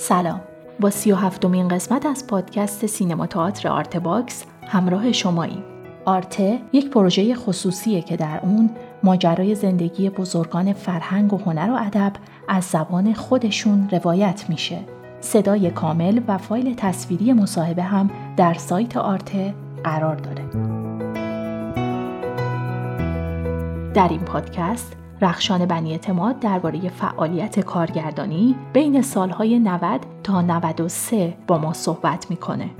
سلام. با سی و هفتمین قسمت از پادکست سینما تئاتر آرت باکس همراه شماییم. آرته یک پروژه خصوصیه که در اون ماجرای زندگی بزرگان فرهنگ و هنر و ادب از زبان خودشون روایت میشه. صدای کامل و فایل تصویری مصاحبه هم در سایت آرته قرار داره. در این پادکست رخشان بنی اعتماد درباره فعالیت کارگردانی بین سالهای 90 تا 93 با ما صحبت می‌کنه.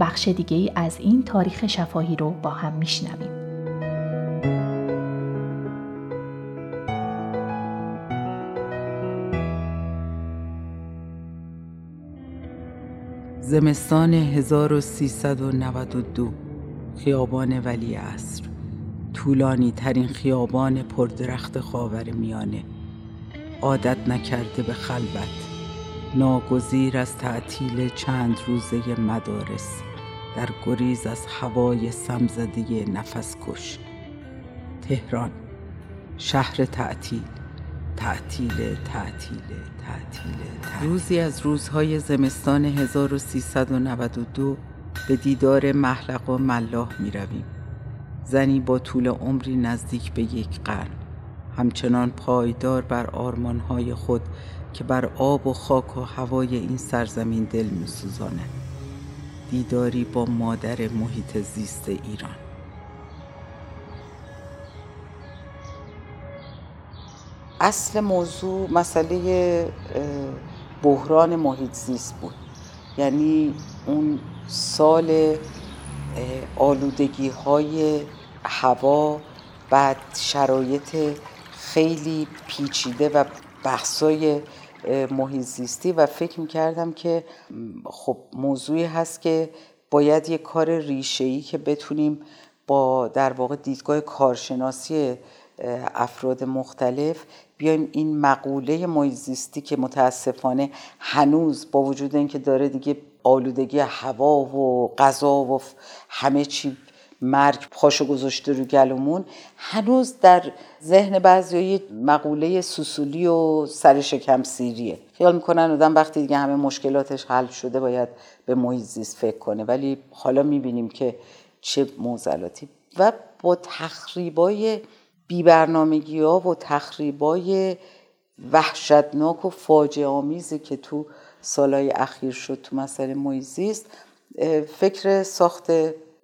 بخش دیگه ای از این تاریخ شفاهی رو با هم میشنویم. زمستان 1392 خیابان ولی عصر طولانی ترین خیابان پردرخت خاور میانه. عادت نکرده به خلوت. ناگزیر از تعطیل چند روزه مدارس. در گریز از هوای سمزده نفس کش. تهران شهر تعطیل. تعطیل تعطیل تعطیل روزی از روزهای زمستان 1392 به دیدار محلق و ملاح می رویم. زنی با طول عمری نزدیک به یک قرن همچنان پایدار بر آرمانهای خود که بر آب و خاک و هوای این سرزمین دل میسوزاند. دیداری با مادر محیط زیست ایران. اصل موضوع مسئله بحران محیط زیست بود. یعنی اون سال آلودگی های هوا بعد شرایط خیلی پیچیده و بحثای محیط زیستی و فکر می‌کردم که خب موضوعی هست که باید یه کار ریشه‌ای که بتونیم با در واقع دیدگاه کارشناسی افراد مختلف بیایم این مقوله محیط که متاسفانه هنوز با وجود اینکه داره دیگه آلودگی هوا و غذا و همه چی مرگ پاشو گذاشته رو گلومون هنوز در ذهن بعضی مقوله سوسولی و سر شکم سیریه. خیال می‌کنن آدم وقتی دیگه همه مشکلاتش حل شده باید به محیط فکر کنه. ولی حالا می‌بینیم که چه موزلاتی. و با تخریبای بیبرنامگی ها و تخریبای وحشتناک و فاجعه آمیزی که تو سالهای اخیر شد تو مسئله محیط فکر ساخت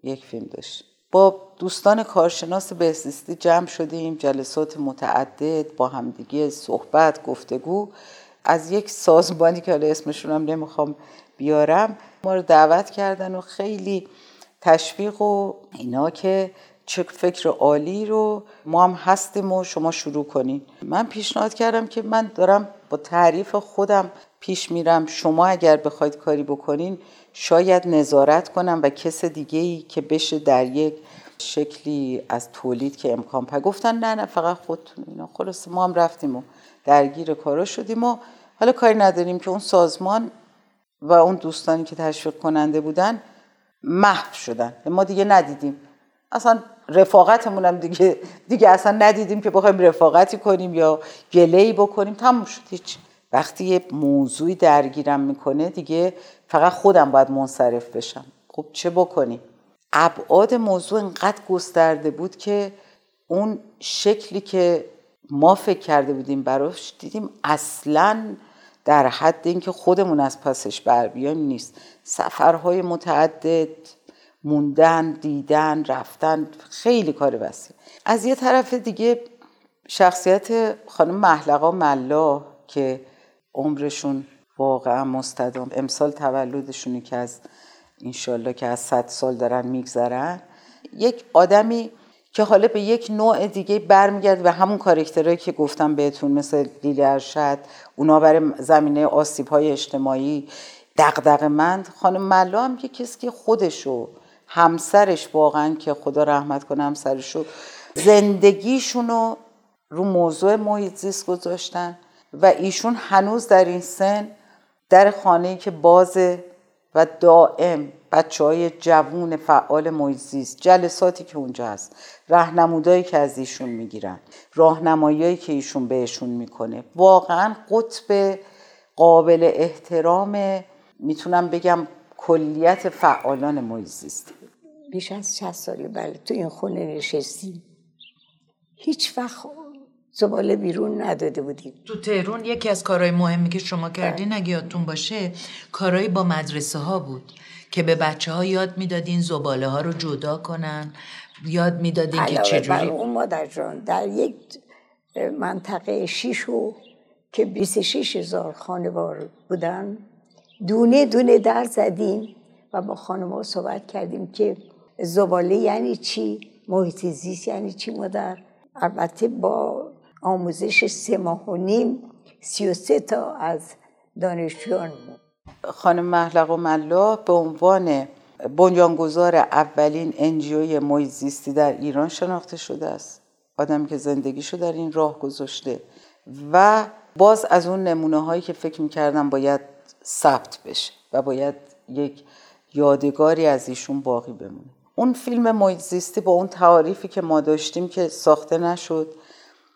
یک فیلم داشت. با دوستان کارشناس بهزیستی جمع شدیم جلسات متعدد با همدیگه صحبت گفتگو. از یک سازمانی که حالا اسمشون هم نمی‌خوام بیارم ما رو دعوت کردن و خیلی تشویق و اینا که چه فکر عالی رو ما هم هستیم و شما شروع کنین. من پیشنهاد کردم که من دارم با تعریف خودم پیش میرم. شما اگر بخواید کاری بکنین شاید نظارت کنم و کس دیگه ای که بشه در یک شکلی از تولید که امکان پر گفتن نه نه فقط خودتون اینا. خلاص ما هم رفتیم و درگیر کارا شدیم و حالا کاری نداریم که اون سازمان و اون دوستانی که تشویق کننده بودن محو شدن. ما دیگه ندیدیم. اصلا رفاقتمون هم دیگه دیگه اصلا ندیدیم که بخوایم رفاقتی کنیم یا گله بکنیم. تموم شد. هیچ وقتی یه موضوعی درگیرم می‌کنه دیگه فقط خودم باید منصرف بشم. خب چه بکنیم؟ ابعاد موضوع انقدر گسترده بود که اون شکلی که ما فکر کرده بودیم براش دیدیم اصلا در حد اینکه خودمون از پسش بر بیایم نیست. سفرهای متعدد موندن دیدن رفتن خیلی کار وسیع. از یه طرف دیگه شخصیت خانم محلقا ملا که عمرشون واقعا مستدام. امسال تولدشونی که از انشالله که از صد سال دارن میگذرن. یک آدمی که حالا به یک نوع دیگه برمیگرد و همون کارکترهایی که گفتم بهتون مثل لیلی ارشد اونا برای زمینه آسیب های اجتماعی دقدق مند خانم ملا هم که کسی که خودشو همسرش واقعا که خدا رحمت کنه همسرشو زندگیشونو رو موضوع محیط زیست گذاشتن. و ایشون هنوز در این سن در خانه که بازه و دائم بچه های جوون فعال محیط جلساتی که اونجا هست رهنمودایی که از ایشون می‌گیرن راهنماییایی که ایشون بهشون می‌کنه واقعا قطب قابل احترام می‌تونم بگم کلیت فعالان محیط زیستی بیش از 60 ساله بله تو این خونه نشستیم. هیچ وقت زباله بیرون نداده بودیم. تو تهرون یکی از کارهای مهمی که شما کردین اگه یادتون باشه کارهایی با مدرسه ها بود که به بچه ها یاد می‌دادین زباله ها رو جدا کنن یاد می‌دادین که چجوری اون مادر جان در یک منطقه شیشو که 26 هزار خانوار بودن دونه دونه در زدیم و با خانم صحبت کردیم که زباله یعنی چی محیط زیست یعنی چی مادر؟ البته با آموزش سه ماه و نیم سی و سه تا از دانشجویان خانم محلق و ملا به عنوان بنیانگذار اولین انجیوی محیط زیستی در ایران شناخته شده است. آدمی که زندگیشو در این راه گذاشته. و باز از اون نمونه هایی که فکر می‌کردم باید ثبت بشه و باید یک یادگاری از ایشون باقی بمونه. اون فیلم محیط زیستی با اون تعاریفی که ما داشتیم که ساخته نشد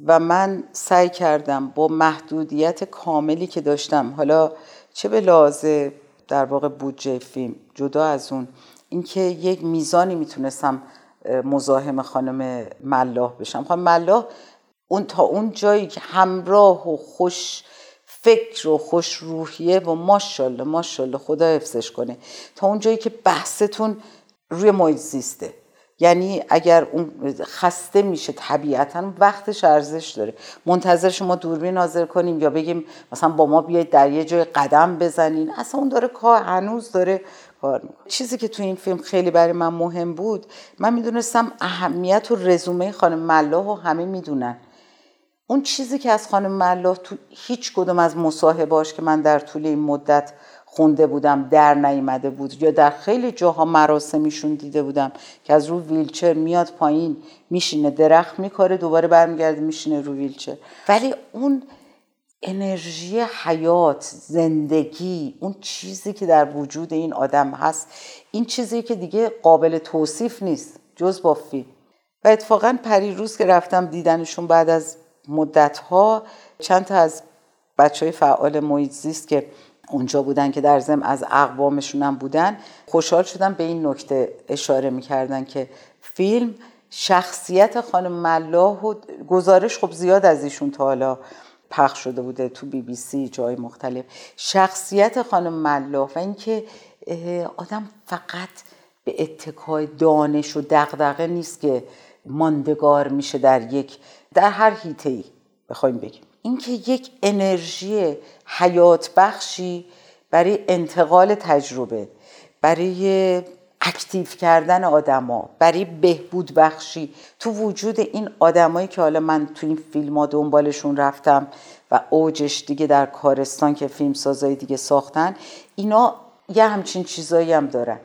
و من سعی کردم با محدودیت کاملی که داشتم حالا چه به لازه در واقع بودجه فیلم جدا از اون اینکه یک میزانی می‌تونستم مزاحم خانم ملاح بشم. خانم ملاح اون تا اون جایی که همراه و خوش فکر و خوش روحیه و ماشاءالله ماشاءالله خدا حفظش کنه. تا اون جایی که بحثتون روی محیط زیسته. یعنی اگر اون خسته میشه طبیعتا وقتش ارزش داره. منتظر شما دوربین ناظر کنیم یا بگیم مثلا با ما بیاید در یه جای قدم بزنین. اصلا اون داره کار هنوز داره کار می‌کنه. چیزی که تو این فیلم خیلی برای من مهم بود من می‌دونستم اهمیت و رزومه خانم ملاح و همه می‌دونن. اون چیزی که از خانم ملاح تو هیچ کدوم از مصاحباش که من در طول این مدت خونده بودم در نیامده بود یا در خیلی جاها مراسمیشون دیده بودم که از رو ویلچر میاد پایین میشینه درخت میکاره دوباره برمیگرده میشینه رو ویلچر. ولی اون انرژی حیات زندگی اون چیزی که در وجود این آدم هست این چیزی که دیگه قابل توصیف نیست جز با فیلم. و اتفاقا پریروز که رفتم دیدنشون بعد از مدت ها چند تا از بچه های فعال محیط زیست که اونجا بودن که در زم از اقوامشون هم بودن خوشحال شدم به این نکته اشاره می‌کردن که فیلم شخصیت خانم ملاح و گزارش خب زیاد از ایشون تا حالا پخش شده بوده تو بی بی سی جای مختلف. شخصیت خانم ملاح و اینکه آدم فقط به اتکای دانش و دغدغه نیست که ماندگار میشه در یک در هر هیته ای بخوایم بگیم. اینکه یک انرژی حیات بخشی برای انتقال تجربه برای اکتیو کردن آدما برای بهبود بخشی تو وجود این آدمایی که حالا من تو این فیلم ها دنبالشون رفتم و اوجش دیگه در کارستان که فیلم سازای دیگه ساختن اینا یه همچین چیزایی هم دارن.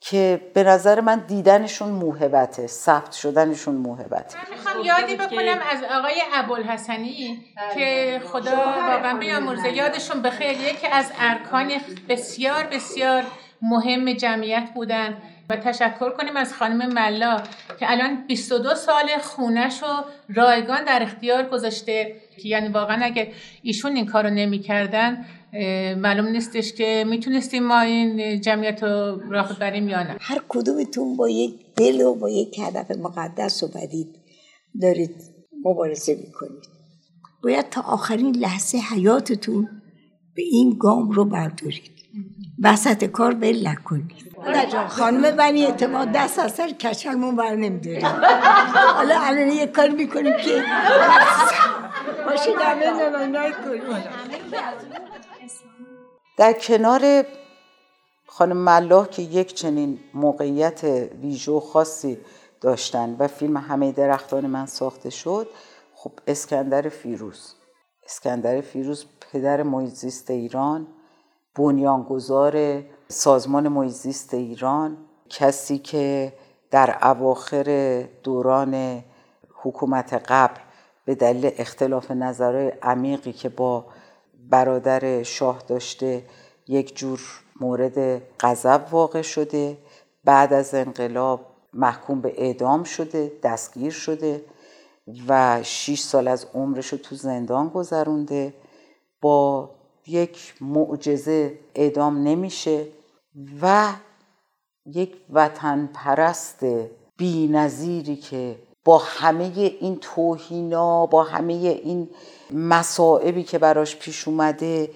که به نظر من دیدنشون موهبته ثبت شدنشون موهبته. من می‌خوام یادی بکنم از آقای ابوالحسنی که خدا واقعا بیامرزه یادشون بخیر. یکی از ارکان بسیار بسیار مهم جمعیت بودن و تشکر کنیم از خانم ملا که الان 22 سال خونش رو رایگان در اختیار گذاشته. یعنی واقعا اگه ایشون این کارو نمی‌کردن معلوم نیستش که می‌تونستیم ما این جمعیت رو راه بریم یا نه. هر کدومتون با یک دل و با یک هدف مقدس و بدید دارید مبارزه می‌کنید. باید تا آخرین لحظه حیاتتون به این گام رو بردارید. وسط کار بل نکنید خانم بنی اعتماد دست از سر کچلمون بر نمیداریم حالا الان یک کار می‌کنیم که باشید همه کنیم. در کنار خانم ملاح که یک چنین موقعیت ویژو خاصی داشتن و فیلم همه درختان من ساخته شد خب اسکندر فیروز. اسکندر فیروز پدر محیط ایران. بنیانگذار سازمان محیط ایران کسی که در اواخر دوران حکومت قبل به دلیل اختلاف نظرهای عمیقی که با برادر شاه داشته یک جور مورد غضب واقع شده. بعد از انقلاب محکوم به اعدام شده دستگیر شده و 6 سال از عمرش رو تو زندان گذرونده. با یک معجزه اعدام نمیشه و یک وطن پرست بی نظیری که با همه این توهینا با همه این مصائبی که براش پیش اومده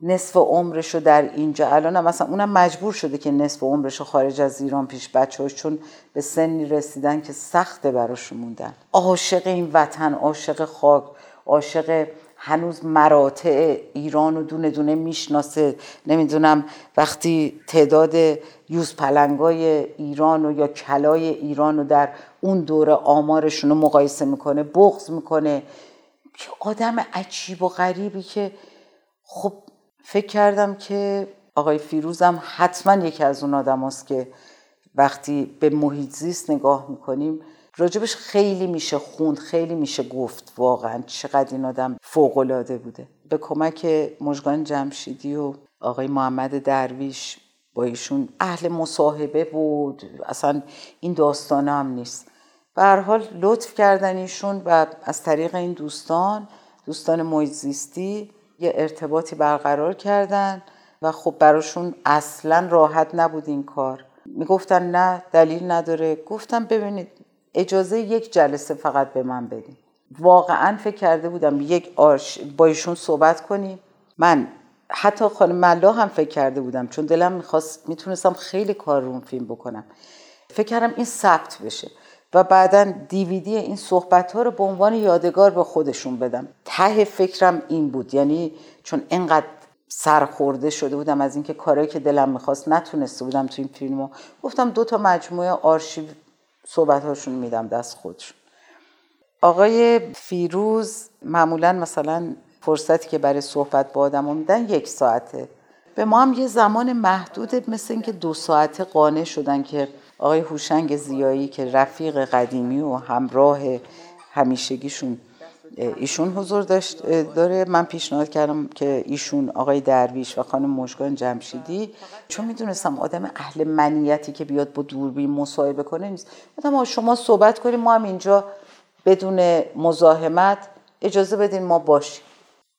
نصف عمرش رو در اینجا. الان هم مثلا اونم مجبور شده که نصف عمرش رو خارج از ایران پیش بچه چون به سنی رسیدن که سخته براش موندن. عاشق این وطن عاشق خاک عاشق هنوز مراتع ایران و دونه دونه می‌شناسه. نمی‌دونم وقتی تعداد یوز پلنگای ایران و یا کلای ایران رو در اون دوره آمارشون رو مقایسه می‌کنه بغض می‌کنه. که آدم عجیب و غریبی که خب فکر کردم که آقای فیروزم حتما یکی از اون آدم هست که وقتی به محیط زیست نگاه می‌کنیم راجبش خیلی میشه خوند خیلی میشه گفت. واقعا چقدر این آدم فوقالعاده بوده. به کمک مژگان جمشیدی و آقای محمد درویش با ایشون اهل مصاحبه بود. اصلا این داستانه هم نیست. به هر حال لطف کردن ایشون و از طریق این دوستان دوستان محیط زیستی یه ارتباطی برقرار کردن و خب براشون اصلا راحت نبود این کار. می‌گفتن نه دلیل نداره. گفتم ببینید اجازه یک جلسه فقط به من بدین. واقعا فکر کرده بودم یک آرش با ایشون صحبت کنیم. من حتی خانم ملا هم فکر کرده بودم چون دلم می‌خواست می‌تونستم خیلی کار رو فیلم بکنم. فکر کردم این ثبت بشه و بعدا دیویدی این صحبت ها رو به عنوان یادگار به خودشون بدم. ته فکرم این بود. یعنی چون اینقدر سرخورده شده بودم از اینکه کارهایی که دلم می‌خواست نتونسته بودم تو این فیلمو گفتم دو تا مجموعه آرشیو صحبت هاشون میدم دست خودشون. آقای فیروز معمولا مثلا فرصتی که برای صحبت با آدم میدن یک ساعته. به ما هم یه زمان محدوده مثل اینکه دو ساعته قانع شدن که آقای هوشنگ زیایی که رفیق قدیمی و همراه همیشگیشون ایشون حضور داشت داره. من پیشنهاد کردم که ایشون آقای درویش و خانم مشگان جمشیدی چون می‌دونستم آدم اهل منیتی که بیاد با دوربین مصاحبه کنه نیست. گفتم شما صحبت کنیم ما هم اینجا بدون مزاحمت اجازه بدین ما باشیم.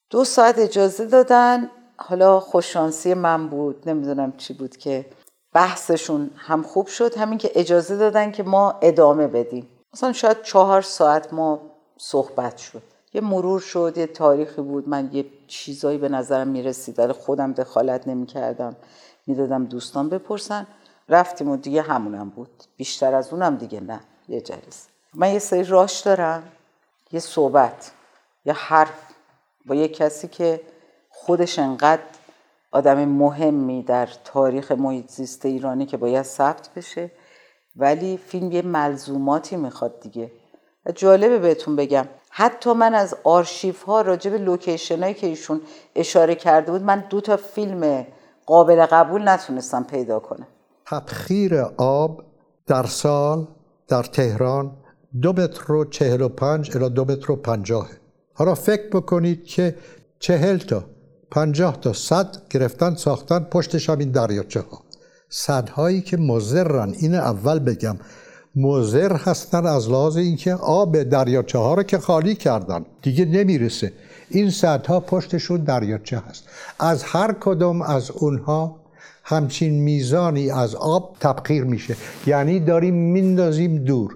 دو ساعت اجازه دادن. حالا خوششانسی من بود. نمی‌دونم چی بود که بحثشون هم خوب شد. همین که اجازه دادن که ما ادامه بدیم. مثلا شاید چهار ساعت ما صحبت شد. یه مرور شد یه تاریخی بود. من یه چیزایی به نظرم می‌رسید ولی خودم دخالت نمی‌کردم. می‌دادم دوستان بپرسن. رفتیم و دیگه همونم بود. بیشتر از اونم دیگه نه. یه جلسه. من یه سری راش دارم یه صحبت یه حرف با یه کسی که خودش انقدر آدم مهمی در تاریخ محیط زیست ایرانی که باید ثبت بشه. ولی فیلم یه ملزوماتی می‌خواد دیگه. جالبه بهتون بگم. حتی من از آرشیف ها راجع به لوکیشن هایی که ایشون اشاره کرده بود من دو تا فیلم قابل قبول نتونستم پیدا کنم. تبخیر آب در سال در تهران دو متر و چهل و پنج الى دو متر و پنجاه. حالا فکر بکنید که چهل تا پنجاه تا صد گرفتن ساختن پشتش هم این دریاچه ها صدهایی که مزرن این اول بگم. مزر هستن از لحاظ اینکه آب دریاچه ها رو که خالی کردن دیگه نمی‌رسه. این صدها پشتشون دریاچه هست. از هر کدام از اونها همچین میزانی از آب تبخیر میشه. یعنی داریم میندازیم دور.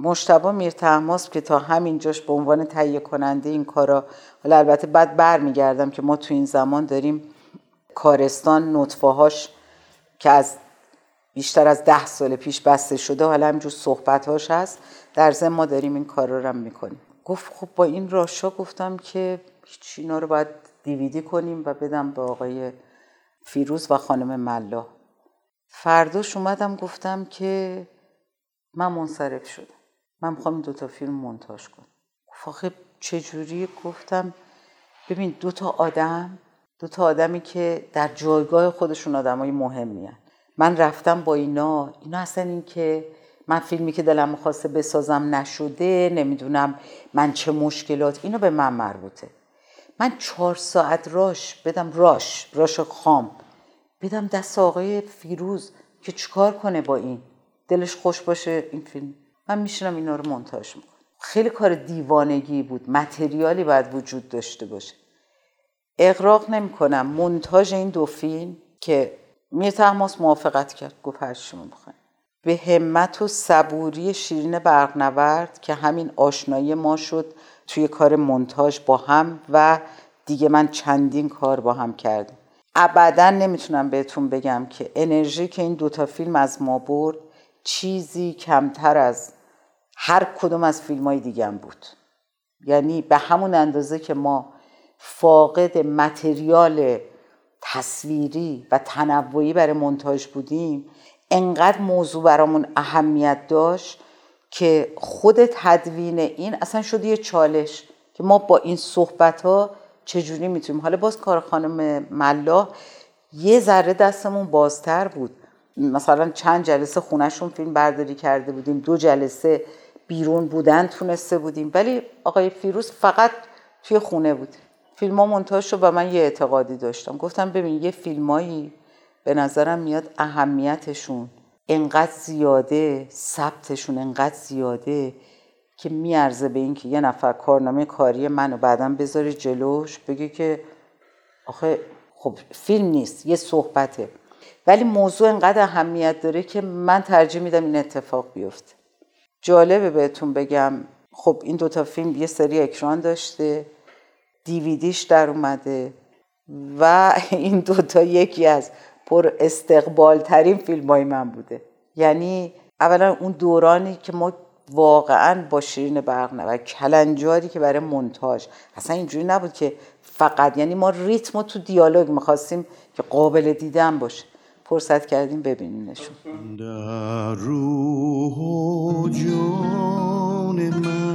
مشتبه میر تحماس که تا همینجاش به عنوان تهیه کننده این کارا حالا البته بعد برمیگردم که ما تو این زمان داریم کارستان نطفه هاش که از بیشتر از ده سال پیش بسته شده حالا همینجور صحبت هاش هست. در ضمن ما داریم این کارا رو هم می‌کنیم. گفت خب با این راشا گفتم که هیچ اینا رو باید دیویدی کنیم و بدم به آقای فیروز و خانم ملا. فرداش اومدم گفتم که من منصرف شدم. من می‌خوام این دوتا فیلم منتاج کنم. آخه چجوری؟ گفتم ببین دوتا آدم دوتا آدمی که در جایگاه خودشون آدم های مهمی هن. من رفتم با اینا اینا اصلا این که من فیلمی که دلم می‌خواسته بسازم نشده نمی‌دونم من چه مشکلات اینو به من مربوطه. من چهار ساعت راش بدم راش راش خام. بدم دست آقای فیروز که چیکار کنه با این؟ دلش خوش باشه این فیلم. من میشنم اینا رو منتاج می‌کنم. خیلی کار دیوانگی بود متریالی باید وجود داشته باشه. اقراق نمی کنم منتاج این دو فیلم که میر تحماس موافقت کرد. گفت هر شما بخواین به همت و صبوری شیرین برقنورد که همین آشنایی ما شد توی کار منتاج با هم و دیگه من چندین کار با هم کردیم ابدا نمی‌تونم بهتون بگم که انرژی که این دوتا فیلم از ما برد چیزی کمتر از هر کدوم از فیلم های دیگه بود. یعنی به همون اندازه که ما فاقد متریال تصویری و تنوعی برای منتاج بودیم انقدر موضوع برامون اهمیت داشت که خود تدوین این اصلا شد یه چالش که ما با این صحبت ها چجوری می‌تونیم. حالا باز کار خانم ملا یه ذره دستمون بازتر بود. مثلا چند جلسه خونهشون فیلم برداری کرده بودیم دو جلسه بیرون بودن تونسته بودیم. ولی آقای فیروز فقط توی خونه بود. فیلم ها منتاج شد و من یه اعتقادی داشتم. گفتم ببین یه فیلمایی به نظرم میاد اهمیتشون انقدر زیاده ثبتشون انقدر زیاده که میارزه به اینکه یه نفر کارنامه کاری منو بعدا بذاره جلوش بگه که آخه خب فیلم نیست یه صحبته. ولی موضوع انقدر اهمیت داره که من ترجیح میدم این اتفاق بیفته. جالبه بهتون بگم خب این دوتا فیلم یه سری اکران داشته. دیویدیش در اومده. و این دوتا یکی از پر استقبال ترین فیلم های من بوده. یعنی اولا اون دورانی که ما واقعا با شیرین برق و کلنجاری که برای منتاج اصلا اینجوری نبود که فقط یعنی ما ریتم تو دیالوگ می‌خواستیم که قابل دیدن باشه. فرصت کردیم ببینینشون در روح و جان من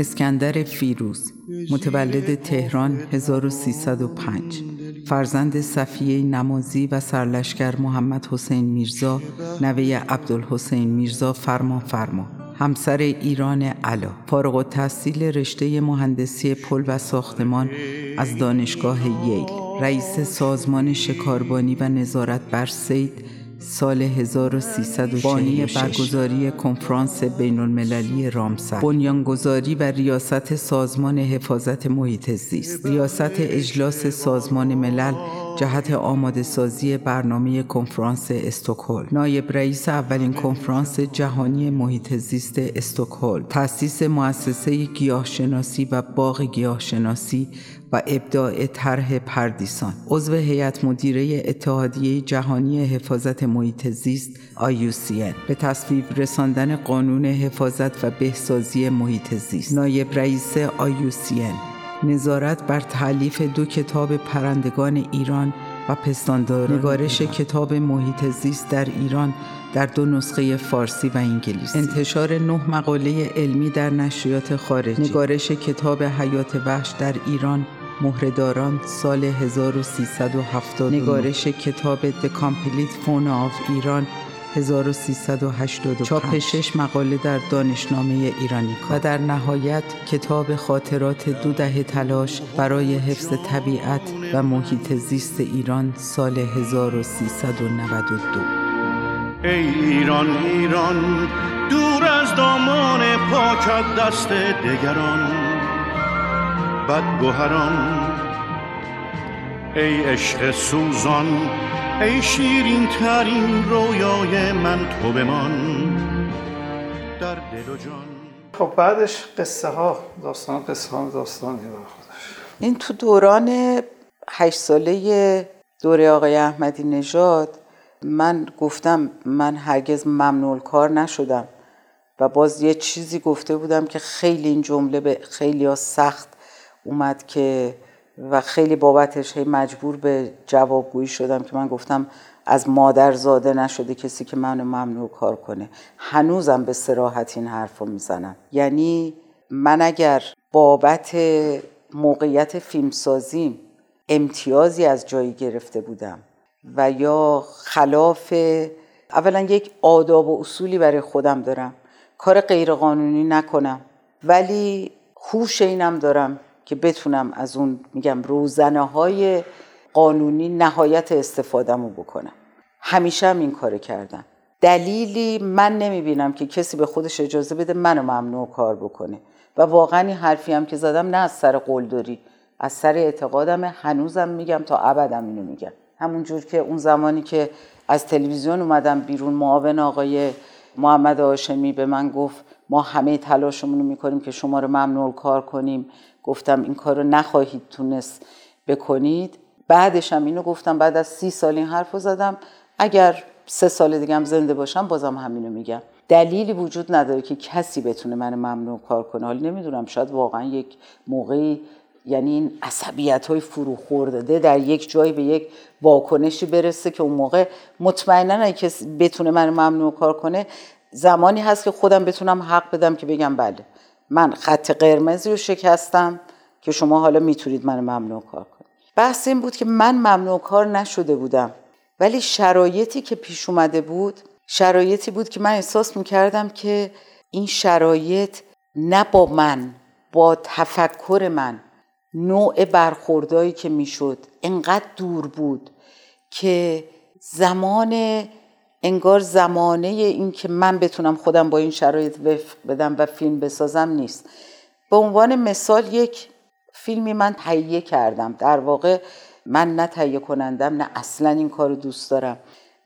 اسکندر فیروز متولد تهران 1305 فرزند صفیه نمازی و سرلشکر محمد حسین میرزا نوه عبدالحسین میرزا فرما فرما. همسر ایران علا. فارغ و تحصیل رشته مهندسی پل و ساختمان از دانشگاه ییل. رئیس سازمان شکاربانی و نظارت بر سید سال 1300 بانی برگزاری کنفرانس بین المللی رامسر. بنیانگذاری و ریاست سازمان حفاظت محیط زیست ریاست اجلاس سازمان ملل جهت آماده سازی برنامه کنفرانس استکهلم. نایب رئیس اولین کنفرانس جهانی محیط زیست استکهلم. تأسیس مؤسسه گیاهشناسی و باغ گیاهشناسی و ابداع طرح پردیسان. عضو هیئت مدیره اتحادیه جهانی حفاظت محیط زیست IUCN به تصویب رساندن قانون حفاظت و بهسازی محیط زیست. نایب رئیس IUCN نظارت بر تعلیف دو کتاب پرندگان ایران و پستاندار نگارش کتاب محیط زیست در ایران در دو نسخه فارسی و انگلیسی. انتشار نه مقاله علمی در نشریات خارجی. نگارش کتاب حیات وحش در ایران مهرداران سال 1370 نگارش کتاب The Complete Fauna of ایران 1385 چاپ شش مقاله در دانشنامه ایرانی و در نهایت کتاب خاطرات دو دهه تلاش برای حفظ طبیعت و محیط زیست ایران سال 1392 ای ایران ایران دور از دامان پاکت دست دگران. بدگوهران ای عشق سوزان ای شیرین ترین رویای من تو بمان. در دل و جان. خب بعدش قصه ها داستان قصه ها داستانی خودش. این تو دوران هشت ساله دوره آقای احمدی نژاد من گفتم من هرگز ممنوع کار نشدم و باز یه چیزی گفته بودم که خیلی این جمله به خیلی ها سخت اومد که و خیلی بابتش هی مجبور به جوابگویی شدم که من گفتم از مادر زاده نشده کسی که منو ممنوع کار کنه. هنوزم به سراحت این حرف رو می‌زنم. یعنی من اگر بابت موقعیت فیلمسازیم امتیازی از جایی گرفته بودم و یا خلاف اولا یک آداب و اصولی برای خودم دارم. کار غیرقانونی نکنم. ولی خوش اینم دارم. که بتونم از اون میگم روزنه های قانونی نهایت استفادهمو بکنم. همیشه هم این کار کردم. دلیلی من نمی‌بینم که کسی به خودش اجازه بده منو ممنوع کار بکنه. و واقعا این حرفی هم که زدم نه از سر قلدری از سر اعتقادم هنوزم میگم تا ابدم اینو میگم. همونجور که اون زمانی که از تلویزیون اومدم بیرون معاون آقای محمد هاشمی به من گفت ما همه تلاشمون رو می‌کنیم که شما رو ممنوع کار کنیم. گفتم این کار رو نخواهید تونست بکنید. بعدش هم اینو گفتم بعد از سی سال این حرف رو زدم. اگر سه سال دیگه هم زنده باشم بازم همینو میگم. دلیلی وجود نداره که کسی بتونه من ممنوع کار کنه. حالا نمی‌دونم شاید واقعا یک موقعی یعنی این عصبیت های فرو خورده در یک جایی به یک واکنشی برسه که اون موقع مطمئنا کسی بتونه من ممنوع کار کنه زمانی هست که خودم بتونم حق بدم که بگم بله. من خط قرمزی رو شکستم که شما حالا می‌تونید من ممنوع کار کنید. بحث این بود که من ممنوع کار نشده بودم ولی شرایطی که پیش اومده بود شرایطی بود که من احساس می‌کردم که این شرایط نه با من با تفکر من نوع برخوردایی که می‌شد انقدر دور بود که زمان انگار زمانه این که من بتونم خودم با این شرایط وفق بدم و فیلم بسازم نیست. به عنوان مثال یک فیلمی من تهیه کردم. در واقع من نه تهیه کنندم نه اصلا این کار رو دوست دارم.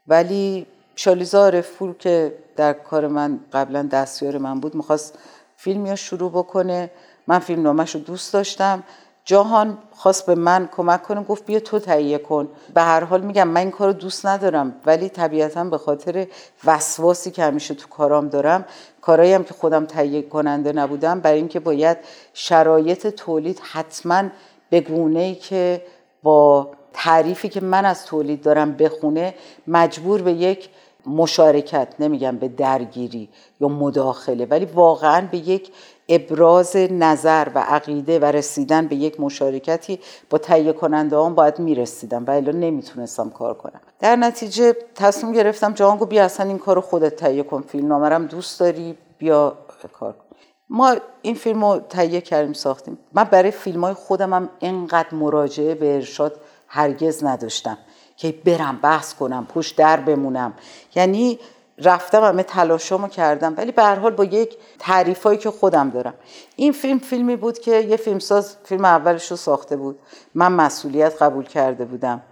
ولی شالیزا عرفپور که در کار من قبلا دستیار من بود می‌خواست فیلمی رو شروع بکنه. من فیلم نامش رو دوست داشتم. جاهان خواست به من کمک کنه گفت بیا تو تهیه کن. به هر حال میگم من این کار رو دوست ندارم ولی طبیعتا به خاطر وسواسی که همیشه تو کارام دارم کارایی هم که خودم تهیه کننده نبودم برای اینکه باید شرایط تولید حتما به گونه ای که با تعریفی که من از تولید دارم بخونه مجبور به یک مشارکت نمیگم به درگیری یا مداخله ولی واقعا به یک ابراز نظر و عقیده و رسیدن به یک مشارکتی با تهیه کننده هم باید می‌رسیدم و الا نمی‌تونستم کار کنم. در نتیجه تصمیم گرفتم جهان گو بیا اصلا این کار خودت تهیه کن فیلم نامرم دوست داری؟ بیا کار کن. ما این فیلم رو تهیه کردیم ساختیم. من برای فیلم های خودم هم اینقدر مراجعه به ارشاد هرگز نداشتم که برم بحث کنم پشت در بمونم. یعنی رفتم همه تلاشامو کردم ولی به هر حال با یک تعریفایی که خودم دارم. این فیلم فیلمی بود که یه فیلمساز فیلم اولش رو ساخته بود. من مسئولیت قبول کرده بودم.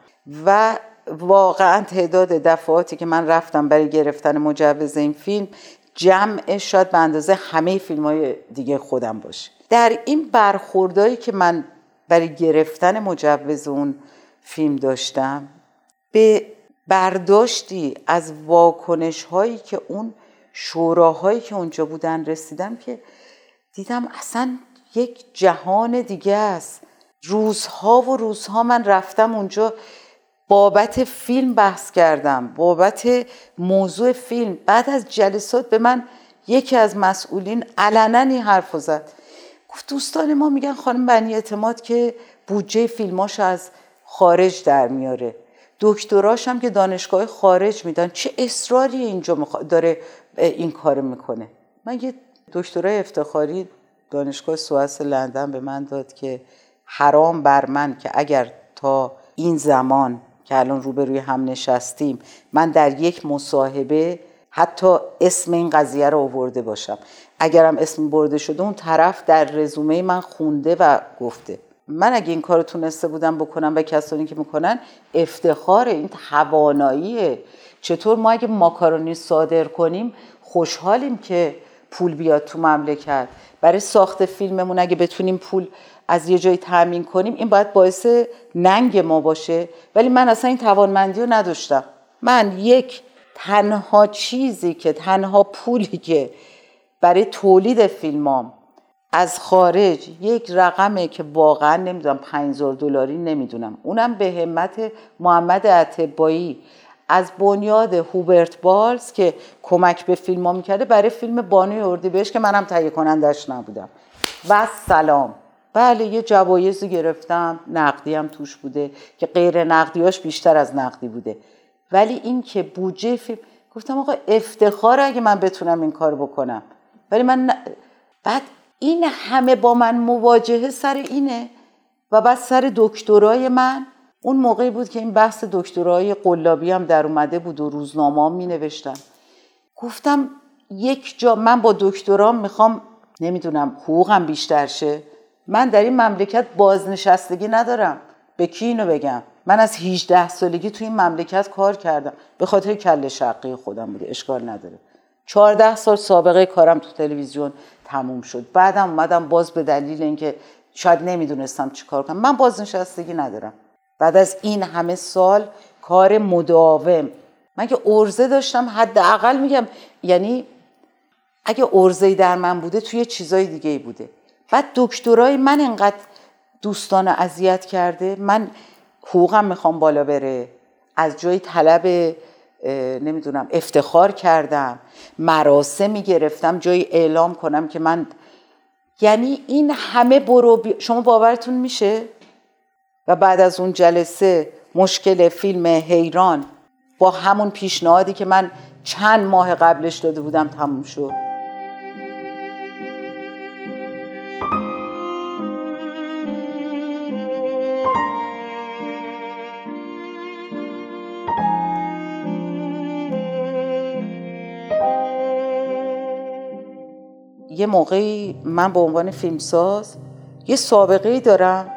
و واقعا تعداد دفعاتی که من رفتم برای گرفتن مجوز این فیلم جمع شاید به اندازه همه فیلم های دیگه خودم باشه. در این برخوردایی که من برای گرفتن مجوز اون فیلم داشتم به برداشتی از واکنش هایی که اون شوراهایی که اونجا بودن رسیدم که دیدم اصلا یک جهان دیگه است. روزها و روزها من رفتم اونجا بابت فیلم بحث کردم بابت موضوع فیلم. بعد از جلسات به من یکی از مسئولین علنا این حرف زد. گفت دوستان ما میگن خانم بنی اعتماد که بودجه فیلماش از خارج در میاره. دکتراش هم که دانشگاه خارج میدن چه اصراری اینجا داره این کار می‌کنه؟ من یه دکترای افتخاری دانشگاه سوئس لندن به من داد که حرام بر من که اگر تا این زمان که الان روبروی هم نشستیم من در یک مصاحبه حتی اسم این قضیه رو آورده باشم. اگرم اسم برده شده اون طرف در رزومه من خونده و گفته. من اگه این کار تونسته بودم بکنم و کسانی که می‌کنن افتخار این تواناییه. چطور ما اگه ماکارونی صادر کنیم خوشحالیم که پول بیاد تو مملکت. برای ساخت فیلممون اگه بتونیم پول از یه جایی تامین کنیم این باید باعث ننگ ما باشه. ولی من اصلا این توانمندی رو نداشتم. من یک تنها چیزی که تنها پولی که برای تولید فیلمام از خارج یک رقمه که واقعا نمی‌دونم 5000 دلاری نمی‌دونم. اونم به همت محمد عتبایی از بنیاد هوبرت بالز که کمک به فیلم ها می‌کرده برای فیلم بانوی اردیبهشت که منم تهیه کنندش نبودم. و سلام. بله یه جوایزی گرفتم نقدی هم توش بوده که غیر نقدیاش بیشتر از نقدی بوده. ولی این که بودجه فیلم گفتم آقا افتخار اگه من بتونم این کار بکنم. ولی من بعد این همه با من مواجهه سر اینه و بعد سر دکترای من. اون موقعی بود که این بحث دکترای قلابی هم در اومده بود و روزنامه می نوشتم گفتم یک جا من با دکترام می‌خوام نمی‌دونم حقوقم بیشتر شه. من در این مملکت بازنشستگی ندارم. به کی اینو بگم؟ من از 18 سالگی توی این مملکت کار کردم. به خاطر کل شقی خودم بوده اشکال نداره. 14 سال سابقه کارم تو تلویزیون. تموم شد. بعدم اومدم باز به دلیل اینکه شاید نمی‌دونستم چی کار کنم. من بازنشستگی ندارم. بعد از این همه سال کار مداوم. من که ارزه داشتم حداقل میگم یعنی اگه ارزه در من بوده توی چیزای دیگه ای بوده. بعد دکترای من انقدر دوستان اذیت کرده. من حقوقم می‌خوام بالا بره. از جای طلب نمی‌دونم افتخار کردم مراسمی گرفتم جای اعلام کنم که من یعنی این همه برو شما باورتون میشه؟ و بعد از اون جلسه مشکل فیلم حیران با همون پیشنهادی که من چند ماه قبلش داده بودم تموم شد. یه موقعی من به عنوان فیلمساز یه سابقه دارم.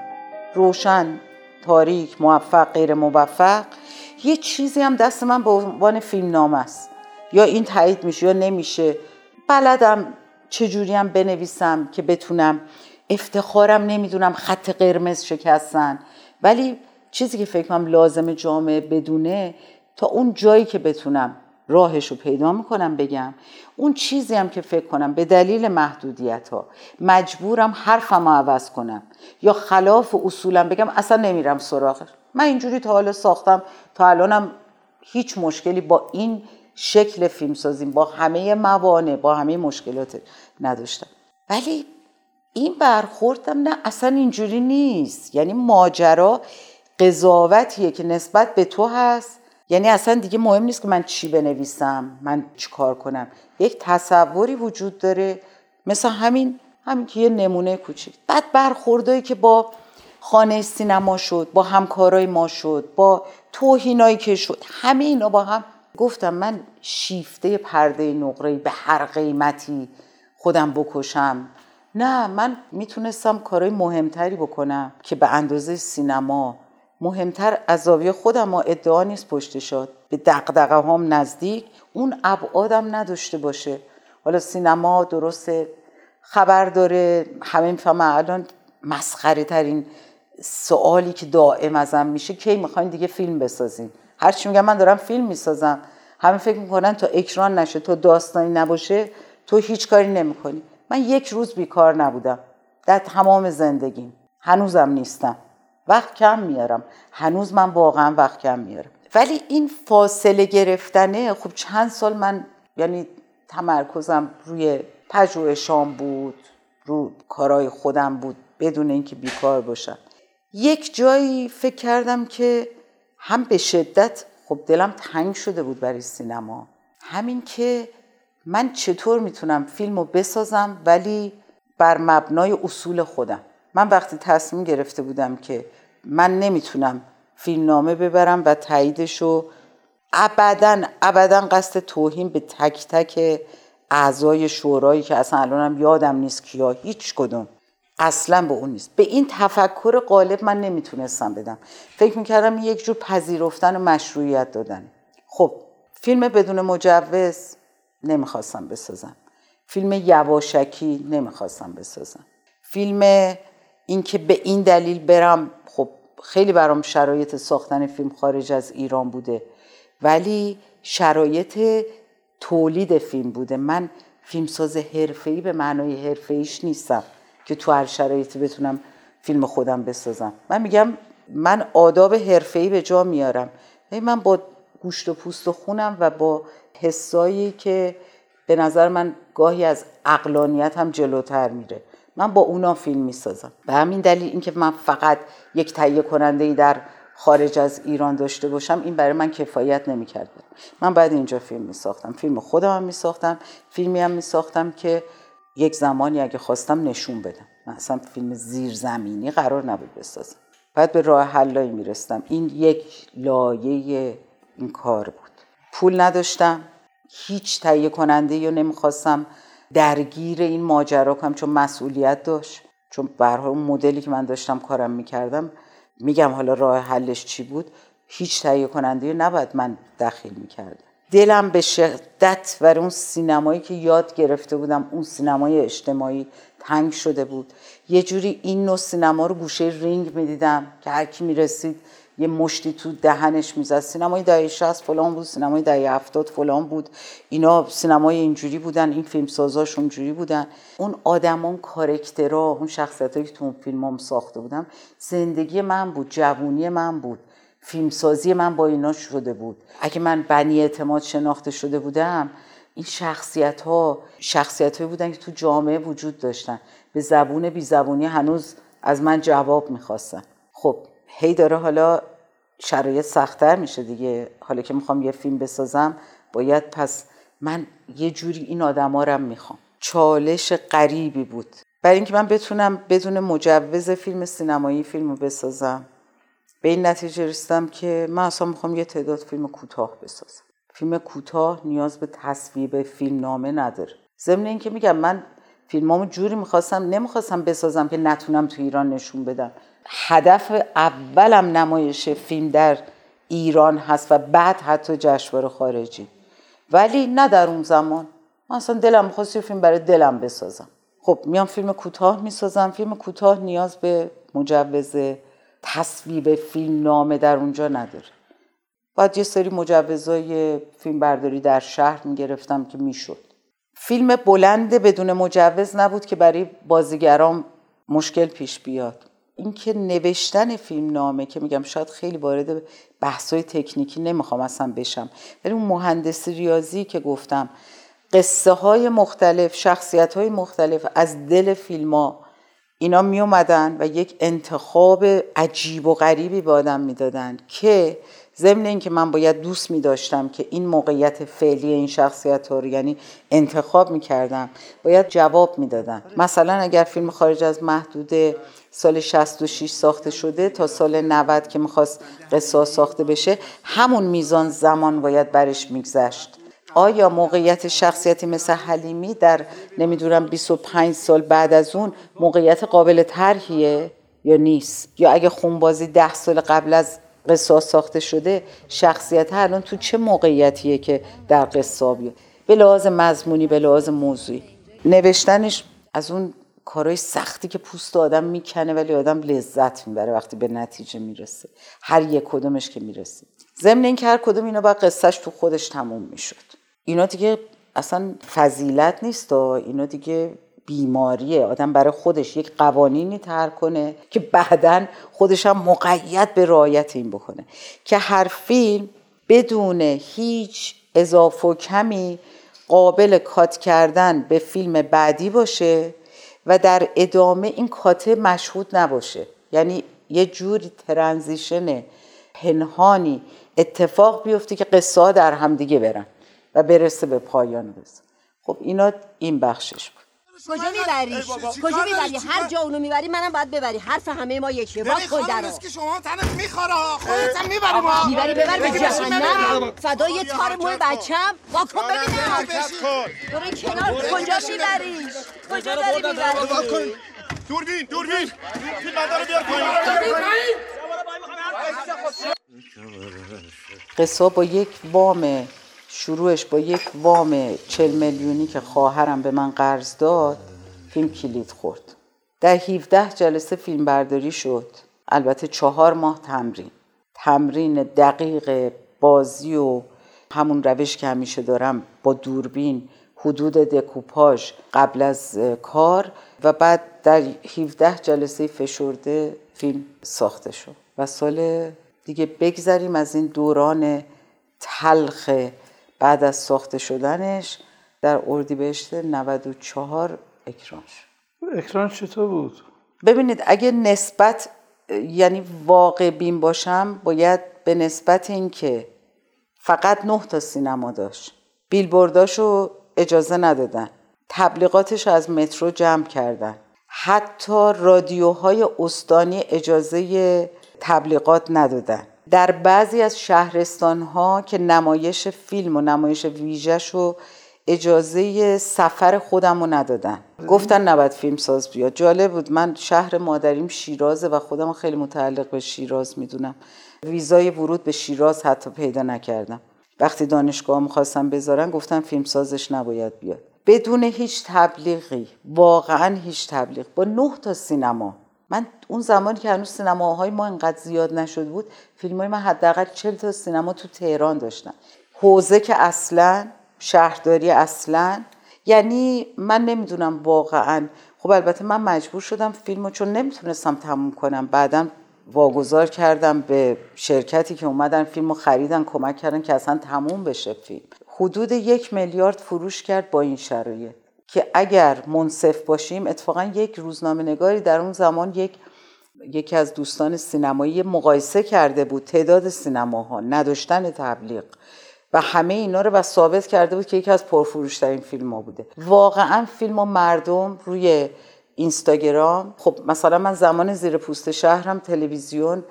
روشن تاریک موفق غیر موفق. یه چیزی هم دست من به عنوان فیلم نام است. یا این تایید میشه یا نمیشه. بلدم چجوری هم بنویسم که بتونم. افتخارم نمی‌دونم خط قرمز شکستن. ولی چیزی که فکر کنم لازم جامعه بدونه تا اون جایی که بتونم راهش رو پیدا می‌کنم بگم. اون چیزی هم که فکر کنم به دلیل محدودیت ها مجبورم حرفم رو عوض کنم یا خلاف اصولم بگم اصلا نمیرم سراغش. من اینجوری تا حالا ساختم تا الانم هیچ مشکلی با این شکل فیلم سازیم با همه موانع با همه مشکلات نداشتم. ولی این برخوردم نه اصلا اینجوری نیست. یعنی ماجرا قضاوتیه که نسبت به تو هست. یعنی اصلا دیگه مهم نیست که من چی بنویسم من چی کار کنم. یک تصوری وجود داره مثل همین همین که یه نمونه کوچیک. بعد برخوردایی که با خانه سینما شد با همکارای ما شد با توهینایی که شد همه اینا با هم. گفتم من شیفته پرده نقره به هر قیمتی خودم بکشم. نه من می‌تونستم کارهای مهمتری بکنم که به اندازه سینما مهمتر از زاویه خودم و ادعا نیست پشت شد به دقدقه هم نزدیک اون ابعادم نداشته باشه. حالا سینما درسته خبر داره همه می‌فهمن الان مسخره ترین سوالی که دائم ازم میشه کی می‌خواین دیگه فیلم بسازین؟ هرچی میگم من دارم فیلم می‌سازم. همه فکر می‌کنن تا اکران نشه تا داستانی نباشه تو هیچ کاری نمی‌کنی. من یک روز بیکار نبودم. در تمام زندگیم. هنوزم نیستم. وقت کم میارم. هنوز من واقعا وقت کم میارم. ولی این فاصله گرفتنه خب چند سال من یعنی تمرکزم روی پژوهشام بود رو کارای خودم بود بدون اینکه بیکار باشم. یک جایی فکر کردم که هم به شدت خب دلم تنگ شده بود برای سینما. همین که من چطور می‌تونم فیلم بسازم ولی بر مبنای اصول خودم. من وقتی تصمیم گرفته بودم که من نمی‌تونم فیلمنامه ببرم و تاییدش رو ابدا ابدا قصد توهین به تک تک اعضای شورایی که اصلا الانم یادم نیست کیا هیچ کدوم. اصلا به اون نیست. به این تفکر غالب من نمی‌تونستم بدم. فکر می‌کردم یک جور پذیرفتن و مشروعیت دادن. خب فیلم بدون مجوز نمی‌خواستم بسازم. فیلم یواشکی نمی‌خواستم بسازم. فیلم اینکه به این دلیل برم خب خیلی برام شرایط ساختن فیلم خارج از ایران بوده. ولی شرایط تولید فیلم بوده. من فیلمساز حرفه‌ای به معنای حرفه‌ایش نیستم که تو هر شرایطی بتونم فیلم خودم بسازم. من میگم من آداب حرفه‌ای به جا میارم. من با گوشت و پوست و خونم و با حسایی که به نظر من گاهی از اقلانیت هم جلوتر میره. من با اونا فیلم می‌سازم. به همین دلیل اینکه من فقط یک تهیه کننده ای در خارج از ایران داشته باشم این برای من کفایت نمی‌کرد. من بعد اینجا فیلم میساختم. فیلم خودم هم میساختم. فیلمی هم میساختم که یک زمانی اگه خواستم نشون بدم. من اصلا فیلم زیرزمینی قرار نبود بسازم. بعد به راه حلایی میرستم. این یک لایه این کار بود. پول نداشتم. هیچ تهیه کننده یا نمی‌خواستم. درگیر این ماجرا کنم چون مسئولیت داشت. چون برها اون مدلی که من داشتم کارم می‌کردم میگم حالا راه حلش چی بود؟ هیچ تهیه کننده نباید من دخیل می‌کردم. دلم به شدت و اون سینمایی که یاد گرفته بودم اون سینمای اجتماعی تنگ شده بود. یه جوری این نوع سینما رو گوشه رینگ می‌دیدم که هر کی می‌رسید یه مشتی تو دهنش می‌زد. سینمای دهه 60 فلان بود سینمای دهه 70 فلان بود. اینا سینمای اینجوری بودن این فیلم سازاش اونجوری بودن. اون آدمان کاراکترها اون شخصیتایی که تو اون فیلمام ساخته بودم زندگی من بود جوونی من بود. فیلمسازی من با اینا شده بود. اگه من بنی اعتماد شناخته شده بودم این شخصیت ها شخصیت بودن که تو جامعه وجود داشتن. به زبون بی زبونی هنوز از من جواب می‌خواستن. خب هی داره حالا شرایط سختتر میشه دیگه. حالا که می‌خوام یه فیلم بسازم باید پس من یه جوری این آدما رو می‌خوام. چالش غریبی بود. برای اینکه من بتونم بدون مجوز فیلم سینمایی فیلم بسازم به این نتیجه رسیدم که من اصلا می‌خوام یه تعداد فیلم کوتاه بسازم. فیلم کوتاه نیاز به تصویب فیلم نامه نداره. ضمن اینکه میگم من فیلمامو جوری می‌خواستم نمی‌خواستم بسازم که نتونم تو ایران نشون بدم. هدف اولم نمایش فیلم در ایران هست و بعد حتی جشنواره خارجی. ولی نه در اون زمان. من اصلا دلم می‌خواست یه فیلم برای دلم بسازم. خب میام فیلم کوتاه می‌سازم. فیلم کوتاه نیاز به مجوز تصویب فیلم نامه در اونجا نداره. باید یه سری مجوزای فیلم برداری در شهر می‌گرفتم که می‌شد. فیلم بلند بدون مجوز نبود که برای بازیگران مشکل پیش بیاد. اینکه نوشتن فیلم نامه که میگم شاید خیلی وارد بحثای تکنیکی نمی‌خوام اصلا بشم ولی اون مهندسی ریاضی که گفتم قصه های مختلف شخصیت های مختلف از دل فیلم ها اینا می اومدن و یک انتخاب عجیب و غریبی به آدم می‌دادن که ضمن اینکه من باید دوست می داشتم که این موقعیت فعلی این شخصیت ها رو یعنی انتخاب می کردم باید جواب می دادن. مثلا اگر فیلم خارج از محدوده سال 66 ساخته شده تا سال 90 که می‌خواست قصه ساخته بشه همون میزان زمان باید برش میگذشت آیا موقعیت شخصیتی مثل حلیمی در نمی‌دونم 25 سال بعد از اون موقعیت قابل طرحیه یا نیست یا اگه خونبازی ده سال قبل از قصاص ساخته شده شخصیت الان تو چه موقعیتیه که در قصابیه به لحاظ مضمونی به لحاظ موضوعی. نوشتنش از اون کارهای سختی که پوست آدم می‌کنه ولی آدم لذت می‌بره وقتی به نتیجه می‌رسه. هر یک کدومش که می‌رسه. ضمن اینکه هر کدوم اینا باید قصهش تو خودش تموم می‌شد. اینا دیگه اصلا فضیلت نیست اینا دیگه بیماریه. آدم برای خودش یک قوانینی تر کنه که بعدا خودش هم مقید به رعایت این بکنه. که هر فیلم بدون هیچ اضافه و کمی قابل کات کردن به فیلم بعدی باشه و در ادامه این کاته مشهود نباشه. یعنی یه جوری ترنزیشن پنهانی اتفاق بیفته که قصه ها در هم دیگه برن و برسه به پایان برسه. خب اینا این بخشش بود. کجا می‌بری؟ کجا می‌بری؟ هر جا اونو می‌بری منم باید ببری. حرف همه ما یکیه. باید کن درو که شما تنت می‌خوره. خودت هم می‌بری ما می‌بری ببر به جهنم فدای تار موی بچم. با کن. ببینم برو کنار. کجا می‌بری؟ کجا داری می‌بری؟ دوربین دوربین. فیلم رو بیار پایین. قصه با یک وام شروعش با یک وام چل میلیونی که خواهرم به من قرض داد فیلم کلید خورد. در 17 جلسه فیلم برداری شد. البته چهار ماه تمرین. تمرین دقیق بازی و همون روش که همیشه دارم با دوربین حدود دکوپاژ قبل از کار و بعد در 17 جلسه فشرده فیلم ساخته شد. و سال دیگه بگذریم از این دوران تلخ بعد از ساخته شدنش در اردیبهشت 94 اکران شد. اکران چطور بود؟ ببینید اگه نسبت یعنی واقع بین باشم باید به نسبت اینکه فقط نه تا سینما داشت. بیلبورداشو اجازه ندادن. تبلیغاتش از مترو جمع کردن. حتی رادیوهای استانی اجازه تبلیغات ندادن. در بعضی از شهرستان ها که نمایش فیلم و نمایش ویژش رو اجازه سفر خودم رو ندادن. گفتن نباید فیلم ساز بیاد. جالب بود. من شهر مادریم شیرازه و خودم خیلی متعلق به شیراز می‌دونم. ویزای ورود به شیراز حتی پیدا نکردم. وقتی دانشگاه می‌خواستم بذارن گفتن فیلم سازش نباید بیاد. بدون هیچ تبلیغی. واقعا هیچ تبلیغ. با نه تا سینما. من اون زمانی که هنوز سینماهای ما انقدر زیاد نشده بود فیلم های من حداقل چل تا سینما تو تهران داشتم. حوزه که اصلا شهرداری اصلا. یعنی من نمی‌دونم واقعا. خب البته من مجبور شدم فیلمو چون نمی‌تونستم تموم کنم. بعدا واگذار کردم به شرکتی که اومدن فیلمو خریدن کمک کردن که اصلا تموم بشه فیلم. حدود یک میلیارد فروش کرد با این شرایط. که اگر منصف باشیم اتفاقا یک روزنامه نگاری در اون زمان یک یکی از دوستان سینمایی مقایسه کرده بود تعداد سینماها نداشتن تبلیغ و همه اینا رو و ثابت کرده بود که یکی از پرفروشترین فیلم ها بوده. واقعا فیلم و مردم روی اینستاگرام خب مثلا من زمان زیر پوست شهرم تلویزیون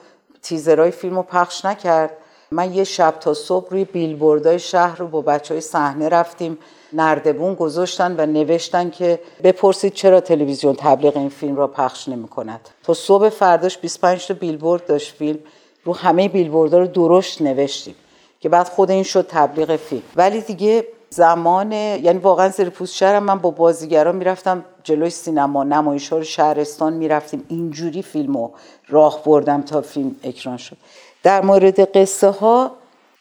تیزرهای فیلم رو پخش نکرد. من یه شب تا صبح روی بیلبوردهای شهر رو با بچه های صحنه رفتیم. نردبون گذاشتن و نوشتن که بپرسید چرا تلویزیون تبلیغ این فیلم را پخش نمی کند تا صبح فرداش 25 تا بیلبورد داشت فیلم. رو همه بیلبوردها رو درشت نوشتیم که بعد خود این شد تبلیغ فیلم. ولی دیگه زمان یعنی واقعا زیر پوست شهرم. من با بازیگران می‌رفتم جلوی سینما. نمایش ها رو شهرستان می‌رفتیم. اینجوری فیلم رو راه بردم تا فیلم اکران شد. در مورد قصه ها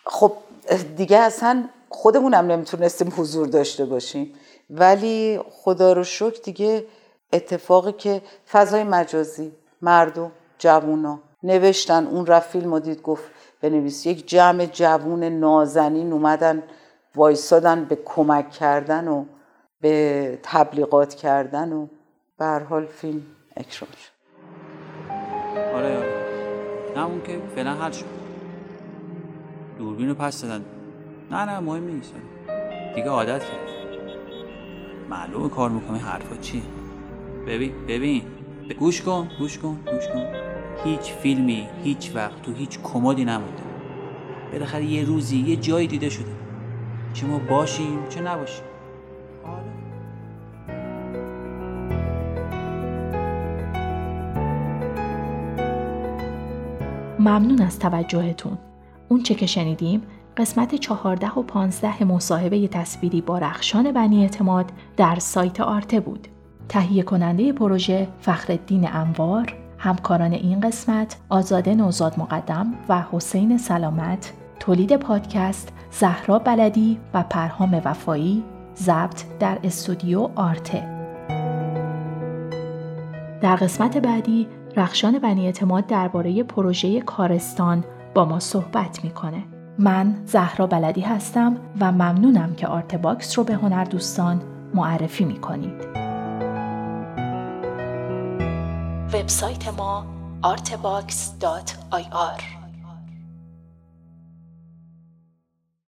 خب دیگه اصلا خودمونم نمی‌تونستیم حضور داشته باشیم. ولی خدا رو شکر دیگه اتفاقی که فضای مجازی مردم جوونا نوشتن اون رفت فیلم دید گفت بنویس. یک جمع جوون نازنین اومدن وایسادن به کمک کردن و به تبلیغات کردن و به حال فیلم اکرام شد. آره آره. همون که فعلا حل شد. دوربین رو پس دادن. نه نه مهم نیست. دیگه عادت کرد معلومه کار می‌کنه حرفا چیه ببین ببین. گوش کن گوش کن گوش کن. هیچ فیلمی هیچ وقت تو هیچ کمدی نمونده. بالاخره یه روزی یه جایی دیده شده. چه ما باشیم چه نباشیم. ممنون از توجهتون. اون چه که شنیدیم قسمت 14 و 15 مصاحبه تصویری با رخشان بنی اعتماد در سایت آرته بود. تهیه کننده پروژه فخرالدین انوار، همکاران این قسمت آزاده نوزاد مقدم و حسین سلامت، تولید پادکست زهرا بلدی و پرهام وفایی، ضبط در استودیو آرته. در قسمت بعدی رخشان بنی اعتماد درباره پروژه کارستان با ما صحبت می‌کنه. من زهرا بلدی هستم و ممنونم که آرت باکس رو به هنر دوستان معرفی می کنید. وبسایت ما artbox.ir